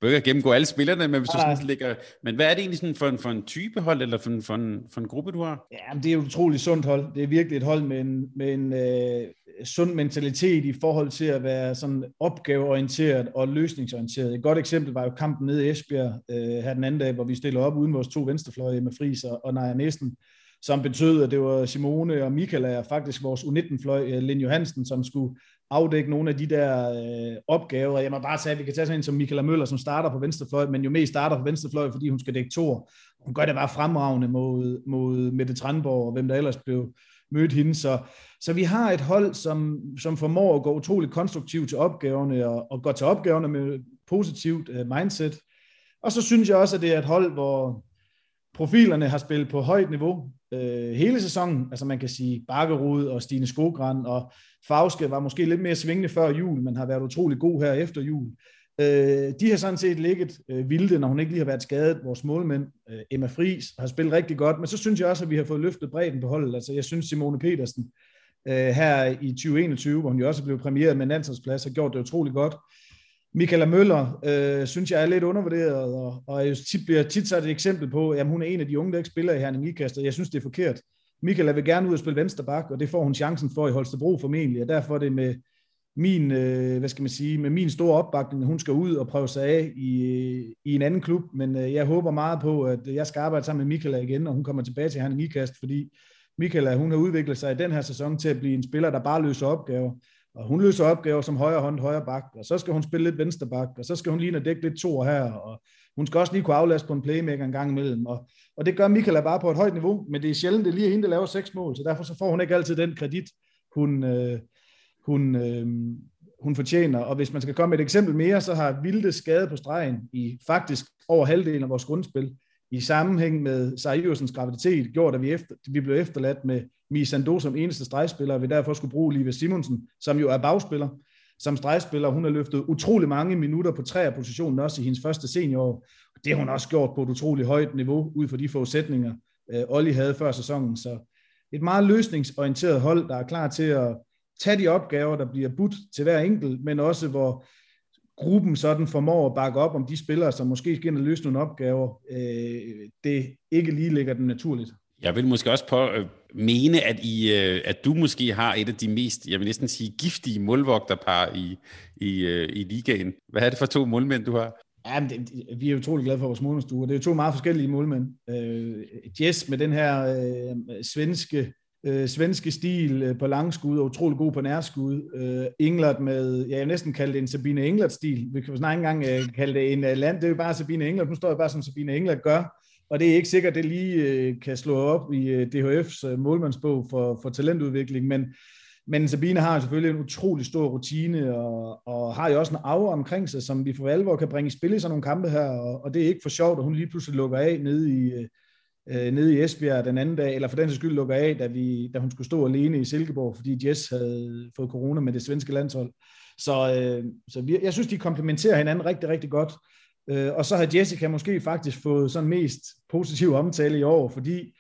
bør gennemgå alle spillerne, men hvis du sådan ligger, men hvad er det egentlig sådan for en, for en type hold, eller for en, for, en, for en gruppe, du har? Ja, det er et utroligt sundt hold. Det er virkelig et hold med en, med en øh, sund mentalitet i forhold til at være sådan opgaveorienteret og løsningsorienteret. Et godt eksempel var jo kampen nede i Esbjerg øh, her den anden dag, hvor vi stiller op uden vores to venstrefløje med Friis og, og Naja Næsten, som betød, at det var Simone og Michael, er faktisk vores U19-fløj, øh, Lind Johansen, som skulle afdække nogle af de der øh, opgaver. Jeg må bare sige, at vi kan tage sådan en som Michaela Møller, som starter på venstrefløj, men jo mest starter på venstrefløj, fordi hun skal dække to. Hun gør det bare fremragende mod, mod Mette Tranborg, og hvem der ellers blev mødt hende. Så, så vi har et hold, som, som formår at gå utroligt konstruktivt til opgaverne, og, og gå til opgaverne med positivt øh, mindset. Og så synes jeg også, at det er et hold, hvor profilerne har spillet på højt niveau øh, hele sæsonen. Altså man kan sige Bakkerud og Stine Skogran og Fauske var måske lidt mere svingende før jul, men har været utrolig god her efter jul. Øh, de har sådan set ligget øh, vilde, når hun ikke lige har været skadet. Vores målmænd, øh, Emma Fris, har spillet rigtig godt, men så synes jeg også, at vi har fået løftet bredden på holdet. Altså jeg synes, Simone Petersen øh, her i 2021, hvor hun jo også blev premieret med en landsholdsplads, har gjort det utrolig godt. Michaela Møller øh, synes jeg er lidt undervurderet, og, og jeg tit, bliver tit sat et eksempel på, at hun er en af de unge, der ikke spiller i Herning Ikast, og jeg synes, det er forkert. Michaela vil gerne ud og spille vensterbak, og det får hun chancen for i Holstebro formentlig, og derfor er det med min, øh, hvad skal man sige, med min store opbakning, at hun skal ud og prøve sig af i, i en anden klub, men øh, jeg håber meget på, at jeg skal arbejde sammen med Michaela igen, og hun kommer tilbage til Herning Ikast, fordi Michaela, hun har udviklet sig i den her sæson til at blive en spiller, der bare løser opgaver, og hun løser opgaver som højre hånd, højre bak, og så skal hun spille lidt venstre bak, og så skal hun lige dække lidt to her, og hun skal også lige kunne aflaste på en playmaker en gang imellem, og, og det gør Michaela bare på et højt niveau, men det er sjældent, det er lige hende, der laver seks mål, så derfor så får hun ikke altid den kredit, hun, øh, hun, øh, hun fortjener. Og hvis man skal komme med et eksempel mere, så har Vilde skade på stregen i faktisk over halvdelen af vores grundspil, i sammenhæng med Sariusens graviditet, gjort, at vi, efter, vi blev efterladt med Misando som eneste stregspiller, og vi derfor skulle bruge Live Simonsen, som jo er bagspiller, som stregspiller. Hun har løftet utrolig mange minutter på træerpositionen, positionen, også i hendes første seniorår. Det har hun også gjort på et utroligt højt niveau, ud fra de forudsætninger, øh, Olli havde før sæsonen. Så et meget løsningsorienteret hold, der er klar til at tage de opgaver, der bliver budt til hver enkelt, men også hvor gruppen sådan formår at bakke op om de spillere, som måske skal ind og løse nogle opgaver, øh, det ikke lige ligger den naturligt. Jeg vil måske også på, øh, mene, at, I, øh, at du måske har et af de mest, jeg vil næsten sige, giftige målvogterpar i, i, øh, i ligaen. Hvad er det for to målmænd, du har? Ja, men det, vi er utrolig glade for vores målmandsstue. Det er jo to meget forskellige målmænd. Øh, Jess med den her øh, svenske øh, svenske stil øh, på langskud og utrolig god på nærskud. Øh, England med, ja, jeg næsten kalde det en Sabine England-stil. Vi kan snart ikke engang øh, kalde det en uh, land. Det er jo bare Sabine England. Nu står jeg bare som Sabine England gør. Og det er ikke sikkert, det lige øh, kan slå op i øh, DHF's øh, målmandsbog for, for talentudvikling, men, men Sabine har selvfølgelig en utrolig stor rutine, og, og har jo også en aura omkring sig, som vi for alvor kan bringe i spil i sådan nogle kampe her, og, og det er ikke for sjovt, at hun lige pludselig lukker af nede i, øh, øh, nede i Esbjerg den anden dag, eller for den skyld lukker af, da, vi, da hun skulle stå alene i Silkeborg, fordi Jess havde fået corona med det svenske landshold. Så, øh, så vi, jeg synes, de komplementerer hinanden rigtig, rigtig godt. Øh, og så har Jessica måske faktisk fået sådan mest positiv omtale i år, fordi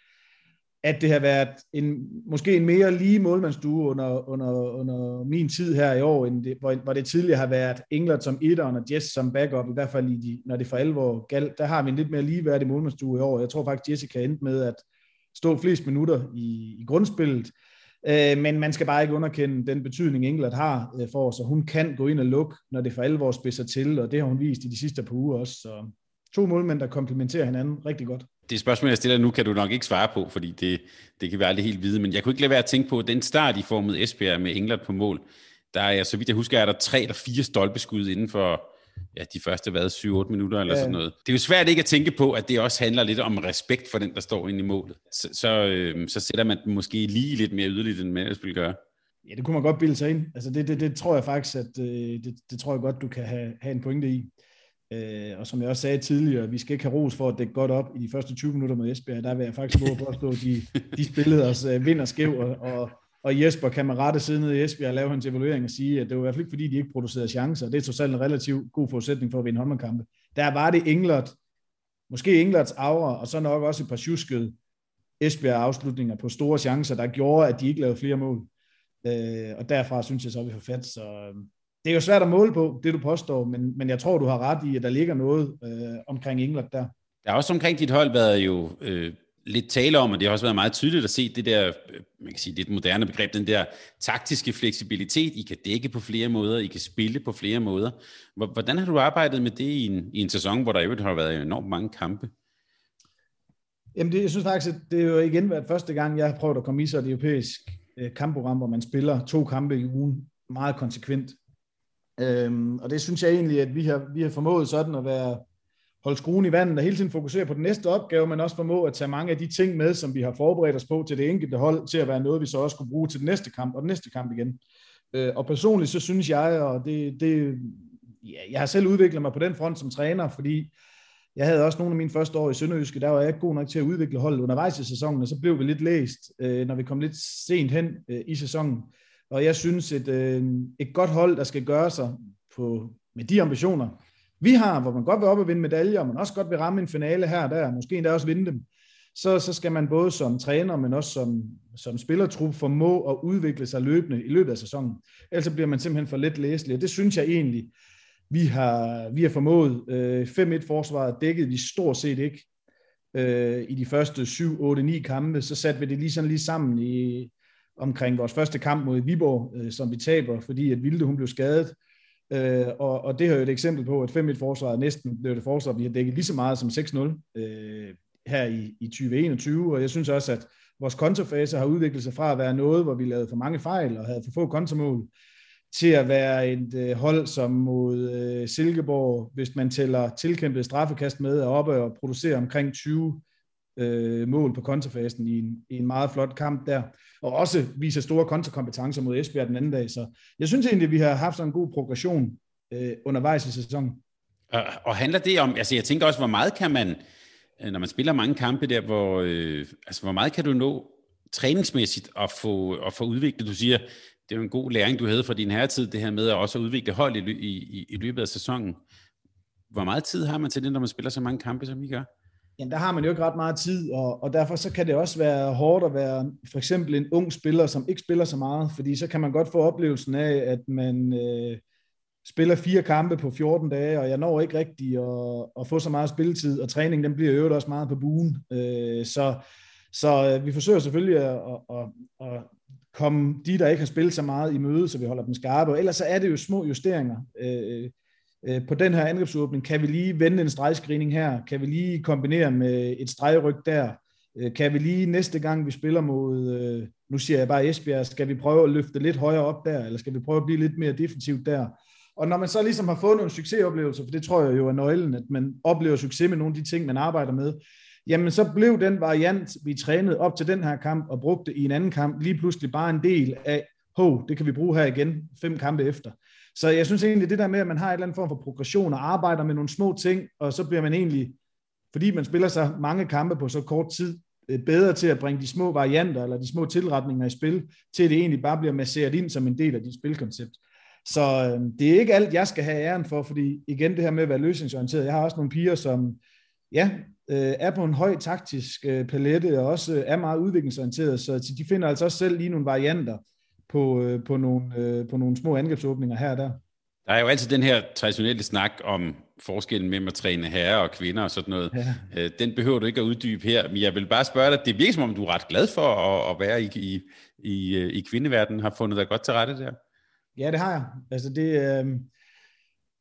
at det har været en, måske en mere lige målmandsduo under, under, under min tid her i år, end det, hvor, hvor det tidligere har været England som etter og Jess som backup, i hvert fald i de, når det for alvor galt. Der har vi en lidt mere ligeværdig målmandsduo i år. Jeg tror faktisk, Jessica endte med at stå flest minutter i, i grundspillet, øh, men man skal bare ikke underkende den betydning, England har øh, for os, og hun kan gå ind og lukke, når det for alvor spidser til, og det har hun vist i de sidste par uger også. Så to målmænd, der komplementerer hinanden rigtig godt. Det spørgsmål, jeg stiller nu, kan du nok ikke svare på, fordi det, det kan være aldrig helt vide, men jeg kunne ikke lade være at tænke på, den start i formet Esbjerg med England på mål, der er, så vidt jeg husker, er der tre eller fire stolpeskud inden for ja, de første hvad, 7-8 minutter eller ja. sådan noget. Det er jo svært ikke at tænke på, at det også handler lidt om respekt for den, der står inde i målet. Så, så, øh, så sætter man den måske lige lidt mere yderligt, end man ellers ville gøre. Ja, det kunne man godt bilde sig ind. Altså det, det, det tror jeg faktisk, at øh, det, det tror jeg godt, du kan have, have en pointe i. Øh, og som jeg også sagde tidligere, vi skal ikke have ros for at dække godt op i de første 20 minutter med Esbjerg. Der vil jeg faktisk våge påstå, at de, de spillede os øh, vind og skæv, og, og Jesper kan man rette siden ned i Esbjerg og lave hans evaluering og sige, at det var i hvert fald ikke fordi, de ikke producerede chancer. Det er trods alt en relativt god forudsætning for at vinde håndboldkampe. Der var det Englert, måske Englerts aura, og så nok også et par tjuskede Esbjerg afslutninger på store chancer, der gjorde, at de ikke lavede flere mål. Øh, og derfra synes jeg så, at vi får fat. Så, øh, det er jo svært at måle på, det du påstår, men, men jeg tror, du har ret i, at der ligger noget øh, omkring England der. Der har også omkring dit hold været jo øh, lidt tale om, og det har også været meget tydeligt at se det der, øh, man kan sige, det et moderne begreb, den der taktiske fleksibilitet. I kan dække på flere måder, I kan spille på flere måder. Hvordan har du arbejdet med det i en, i en sæson, hvor der jo har været enormt mange kampe? Jamen, det, jeg synes faktisk, at det er jo igen været første gang, jeg har prøvet at komme i så et europæisk øh, kampprogram, hvor man spiller to kampe i ugen meget konsekvent. Øhm, og det synes jeg egentlig, at vi har, vi har formået sådan at være holde skruen i vandet og hele tiden fokusere på den næste opgave, men også formå at tage mange af de ting med, som vi har forberedt os på til det enkelte hold, til at være noget, vi så også kunne bruge til den næste kamp og den næste kamp igen. Øh, og personligt så synes jeg, og det, det, ja, jeg har selv udviklet mig på den front som træner, fordi jeg havde også nogle af mine første år i Sønderjyske, der var jeg ikke god nok til at udvikle holdet undervejs i sæsonen, og så blev vi lidt læst, øh, når vi kom lidt sent hen øh, i sæsonen. Og jeg synes, et, øh, et godt hold, der skal gøre sig på, med de ambitioner, vi har, hvor man godt vil op og vinde medaljer, og man også godt vil ramme en finale her og der, måske endda også vinde dem, så, så skal man både som træner, men også som, som spillertrup formå at udvikle sig løbende i løbet af sæsonen. Ellers bliver man simpelthen for let læselig, og det synes jeg egentlig, vi har, vi har formået. Øh, 5-1-forsvaret dækkede vi stort set ikke øh, i de første 7, 8, 9 kampe. Så satte vi det lige sådan lige sammen i, omkring vores første kamp mod Viborg, øh, som vi taber, fordi at Vilde hun blev skadet. Øh, og, og det er jo et eksempel på, at 5-1-forsvaret næsten blev det forsvar, vi har dækket lige så meget som 6-0 øh, her i, i 2021. Og jeg synes også, at vores kontrafase har udviklet sig fra at være noget, hvor vi lavede for mange fejl og havde for få kontramål, til at være et øh, hold som mod øh, Silkeborg, hvis man tæller tilkæmpet straffekast med, er oppe og producerer omkring 20 øh, mål på kontrafasen i en, i en meget flot kamp der, og også viser store kontrakompetencer mod Esbjerg den anden dag. Så jeg synes egentlig, at vi har haft sådan en god progression øh, undervejs i sæsonen. Og, og handler det om, altså jeg tænker også, hvor meget kan man, øh, når man spiller mange kampe der, hvor, øh, altså hvor meget kan du nå træningsmæssigt at få, at få udviklet? Du siger, det er jo en god læring, du havde fra din herretid, det her med at også udvikle hold i, i, i løbet af sæsonen. Hvor meget tid har man til det, når man spiller så mange kampe, som I gør? Jamen, der har man jo ikke ret meget tid, og, og derfor så kan det også være hårdt at være for eksempel en ung spiller, som ikke spiller så meget, fordi så kan man godt få oplevelsen af, at man øh, spiller fire kampe på 14 dage, og jeg når ikke rigtig at, at få så meget spilletid, og træning den bliver øvet også meget på buen. Øh, så så øh, vi forsøger selvfølgelig at, at, at, at komme de, der ikke har spillet så meget i møde, så vi holder dem skarpe, og ellers så er det jo små justeringer. Øh, øh, på den her angrebsåbning, kan vi lige vende en stregscreening her? Kan vi lige kombinere med et stregryg der? Øh, kan vi lige næste gang, vi spiller mod, øh, nu siger jeg bare Esbjerg, skal vi prøve at løfte lidt højere op der, eller skal vi prøve at blive lidt mere defensivt der? Og når man så ligesom har fået nogle succesoplevelser, for det tror jeg jo er nøglen, at man oplever succes med nogle af de ting, man arbejder med, jamen så blev den variant, vi trænede op til den her kamp og brugte i en anden kamp, lige pludselig bare en del af, hov, det kan vi bruge her igen, fem kampe efter. Så jeg synes egentlig, det der med, at man har et eller andet form for progression og arbejder med nogle små ting, og så bliver man egentlig, fordi man spiller så mange kampe på så kort tid, øh, bedre til at bringe de små varianter eller de små tilretninger i spil, til det egentlig bare bliver masseret ind som en del af dit spilkoncept. Så øh, det er ikke alt, jeg skal have æren for, fordi igen det her med at være løsningsorienteret, jeg har også nogle piger, som ja, øh, er på en høj taktisk øh, palette og også øh, er meget udviklingsorienteret, så de finder altså også selv lige nogle varianter på, øh, på, nogle, øh, på nogle små angrebsåbninger her og der. Der er jo altid den her traditionelle snak om forskellen mellem at træne herrer og kvinder og sådan noget. Ja. Øh, den behøver du ikke at uddybe her, men jeg vil bare spørge dig, det virker som om, du er ret glad for at, at være i, i, i, i kvindeverdenen, har fundet dig godt til rette der. Ja, det har jeg. Altså det, øh,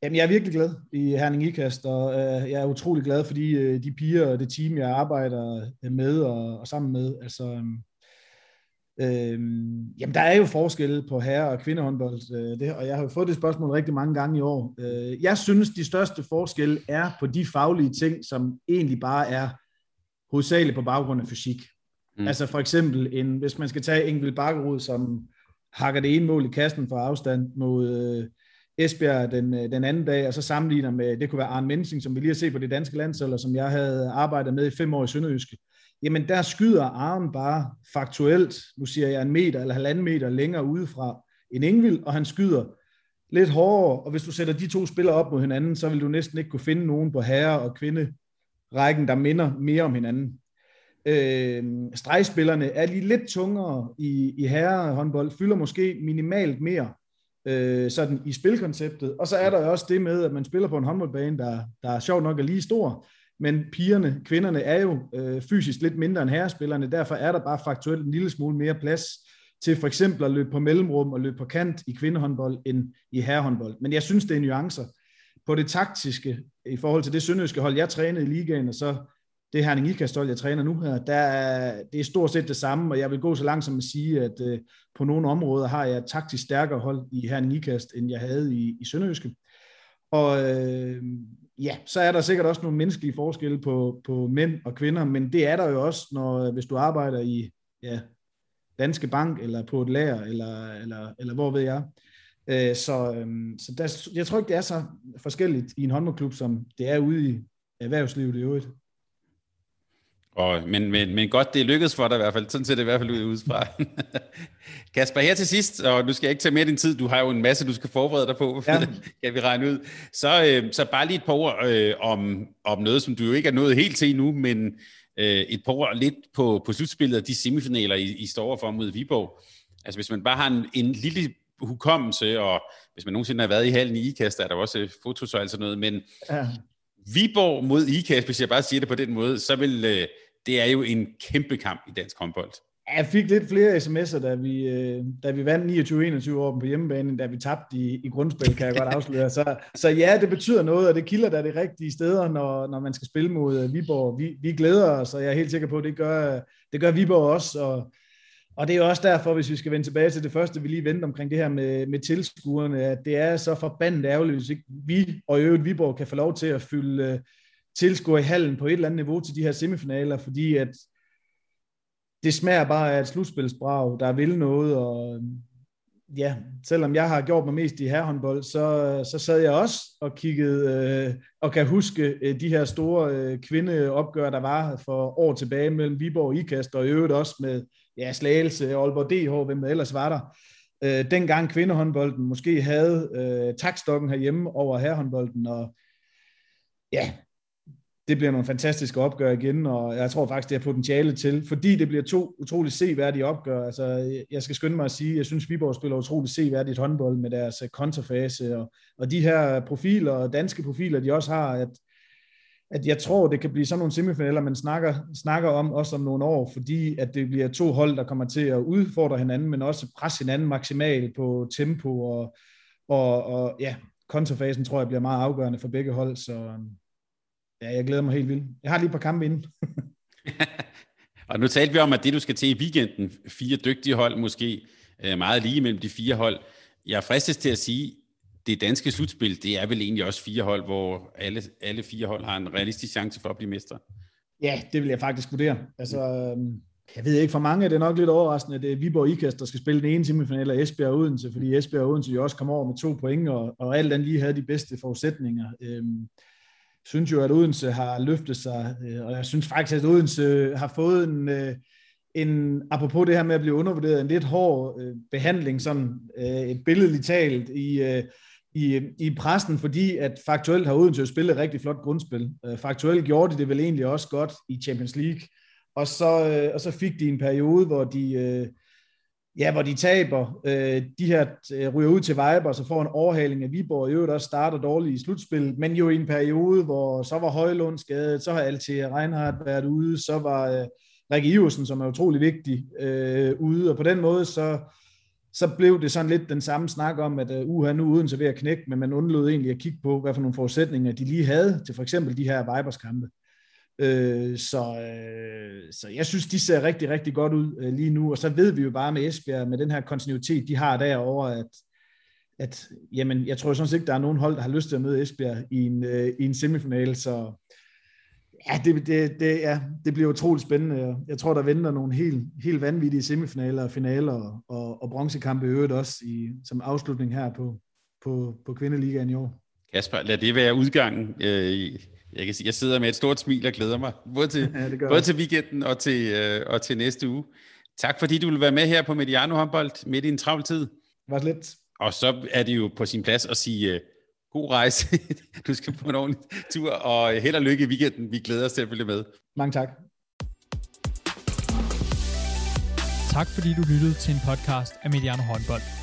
Jamen, jeg er virkelig glad i Herning IKAST, og øh, jeg er utrolig glad for de, øh, de piger og det team, jeg arbejder med og, og sammen med. Altså, øh, jamen, der er jo forskelle på herre- og kvindehåndbold, øh, det, og jeg har jo fået det spørgsmål rigtig mange gange i år. Øh, jeg synes, de største forskelle er på de faglige ting, som egentlig bare er hovedsageligt på baggrund af fysik. Mm. Altså for eksempel, en, hvis man skal tage Engel Bakkerud, som hakker det ene mål i kassen for afstand mod... Øh, Esbjerg den, øh, den anden dag, og så sammenligner med, det kunne være Arne Mensing, som vi lige har set på det danske landshold, som jeg havde arbejdet med i fem år i Sønderjyske. Jamen der skyder armen bare faktuelt, nu siger jeg en meter eller halvanden meter længere udefra en Ingvild, og han skyder lidt hårdere, og hvis du sætter de to spillere op mod hinanden, så vil du næsten ikke kunne finde nogen på herre- og kvinde rækken, der minder mere om hinanden. Øh, stregspillerne er lige lidt tungere i, i herrehåndbold, fylder måske minimalt mere, øh, sådan i spilkonceptet. Og så er der også det med, at man spiller på en håndboldbane, der, der er sjovt nok er lige stor, men pigerne, kvinderne er jo øh, fysisk lidt mindre end herrespillerne, derfor er der bare faktuelt en lille smule mere plads til for eksempel at løbe på mellemrum og løbe på kant i kvindehåndbold end i herrehåndbold. Men jeg synes, det er nuancer. På det taktiske, i forhold til det sønderjyske hold, jeg trænede i ligaen, og så det Herning Ikastol, jeg træner nu her, der er, det er stort set det samme, og jeg vil gå så langt som at sige, at øh, på nogle områder har jeg taktisk stærkere hold i Herning Ikast, end jeg havde i, i Sønderjyske. Og øh, ja, så er der sikkert også nogle menneskelige forskelle på, på mænd og kvinder, men det er der jo også, når øh, hvis du arbejder i ja, Danske Bank, eller på et lager, eller, eller, eller hvor ved jeg. Øh, så øhm, så der, jeg tror ikke, det er så forskelligt i en håndboldklub, som det er ude i erhvervslivet i øvrigt. Og, men, men, men godt, det er lykkedes for dig i hvert fald. Sådan ser det i hvert fald ud udefra. Kasper, her til sidst, og nu skal jeg ikke tage mere din tid, du har jo en masse, du skal forberede dig på, ja. kan vi regne ud. Så, øh, så bare lige et par ord øh, om, om noget, som du jo ikke er nået helt til nu, men øh, et par ord lidt på, på slutspillet af de semifinaler, I, I står for mod Viborg. Altså hvis man bare har en, en lille hukommelse, og hvis man nogensinde har været i halen i IKAST, er der også fotos og alt sådan noget, men ja. Viborg mod IKAST, hvis jeg bare siger det på den måde, så vil... Øh, det er jo en kæmpe kamp i dansk håndbold. Jeg fik lidt flere sms'er, da vi, øh, da vi vandt 29-21 år på hjemmebane, da vi tabte i, i grundspil, kan jeg godt afsløre. Så, så ja, det betyder noget, og det kilder da det rigtige steder, når, når man skal spille mod øh, Viborg. Vi, vi glæder os, og jeg er helt sikker på, at det gør, det gør Viborg også. Og, og det er også derfor, hvis vi skal vende tilbage til det første, vi lige vendte omkring det her med, med tilskuerne, at det er så forbandet ærgerligt, hvis ikke vi og i øvrigt Viborg kan få lov til at fylde tilskuer i hallen på et eller andet niveau til de her semifinaler, fordi at det smager bare af et slutspilsbrag, der vil noget, og øhm, ja, selvom jeg har gjort mig mest i herrehåndbold, så, så sad jeg også og kiggede, øh, og kan huske øh, de her store øh, kvindeopgør, der var for år tilbage mellem Viborg og Ikast, og i øvrigt også med ja, Slagelse, Aalborg DH, hvem der ellers var der. Øh, dengang kvindehåndbolden måske havde øh, takstokken herhjemme over herrehåndbolden, og ja, det bliver nogle fantastiske opgør igen, og jeg tror faktisk, det har potentiale til, fordi det bliver to utrolig seværdige opgør. Altså, jeg skal skynde mig at sige, jeg synes, Viborg spiller utrolig seværdigt håndbold med deres øh, kontrafase, og, og de her profiler, danske profiler, de også har, at, at jeg tror, det kan blive sådan nogle semifinaler, man snakker, snakker om også om nogle år, fordi at det bliver to hold, der kommer til at udfordre hinanden, men også presse hinanden maksimalt på tempo, og, og, og ja, kontrafasen tror jeg bliver meget afgørende for begge hold, så øhm, Ja, jeg glæder mig helt vildt. Jeg har lige et par kampe inden. og nu talte vi om, at det du skal til i weekenden, fire dygtige hold måske, øh, meget lige mellem de fire hold. Jeg er fristet til at sige, det danske slutspil, det er vel egentlig også fire hold, hvor alle, alle fire hold har en realistisk chance for at blive mestre. Ja, det vil jeg faktisk vurdere. Altså, øhm, jeg ved ikke, for mange er det nok lidt overraskende, at det er Viborg Ikast, der skal spille den ene semifinal af Esbjerg og Odense, fordi Esbjerg og Odense jo også kom over med to point, og, og alt andet lige havde de bedste forudsætninger. Øhm, synes jo, at Odense har løftet sig, øh, og jeg synes faktisk, at Odense har fået en, øh, en apropos det her med at blive undervurderet, en lidt hård øh, behandling, sådan et billedligt talt i, i, i pressen, fordi at faktuelt har Odense spillet et rigtig flot grundspil. Faktuelt gjorde de det vel egentlig også godt i Champions League, og så, og så fik de en periode, hvor de Ja, hvor de taber. Øh, de her øh, ryger ud til Vejber, så får en overhaling af Viborg, og i øvrigt også starter dårligt i slutspillet, men jo i en periode, hvor så var Højlund skadet, så har Altea Reinhardt været ude, så var øh, Rikke Iversen, som er utrolig vigtig, øh, ude, og på den måde, så, så blev det sådan lidt den samme snak om, at øh, uha, nu uden så ved at knække, men man undlod egentlig at kigge på, hvad for nogle forudsætninger de lige havde til for eksempel de her Vibers kampe. Øh, så, øh, så jeg synes, de ser rigtig, rigtig godt ud øh, lige nu, og så ved vi jo bare med Esbjerg, med den her kontinuitet, de har derovre, at, at jamen, jeg tror sådan set ikke, der er nogen hold, der har lyst til at møde Esbjerg i en, øh, i en semifinal, så ja, det, det, det, ja, det bliver utroligt spændende. Jeg tror, der venter nogle helt, helt vanvittige semifinaler og finaler og, og, og bronzekampe i øvrigt også i, som afslutning her på, på, på kvindeligaen i år. Kasper, lad det være udgangen øh, jeg kan sige, jeg sidder med et stort smil og glæder mig, både til, ja, både til weekenden og til, øh, og til næste uge. Tak fordi du vil være med her på Mediano Håndbold midt i en travl tid. Var lidt. Og så er det jo på sin plads at sige uh, god rejse. du skal på en ordentlig tur, og held og lykke i weekenden. Vi glæder os til at følge med. Mange tak. Tak fordi du lyttede til en podcast af Mediano Håndbold.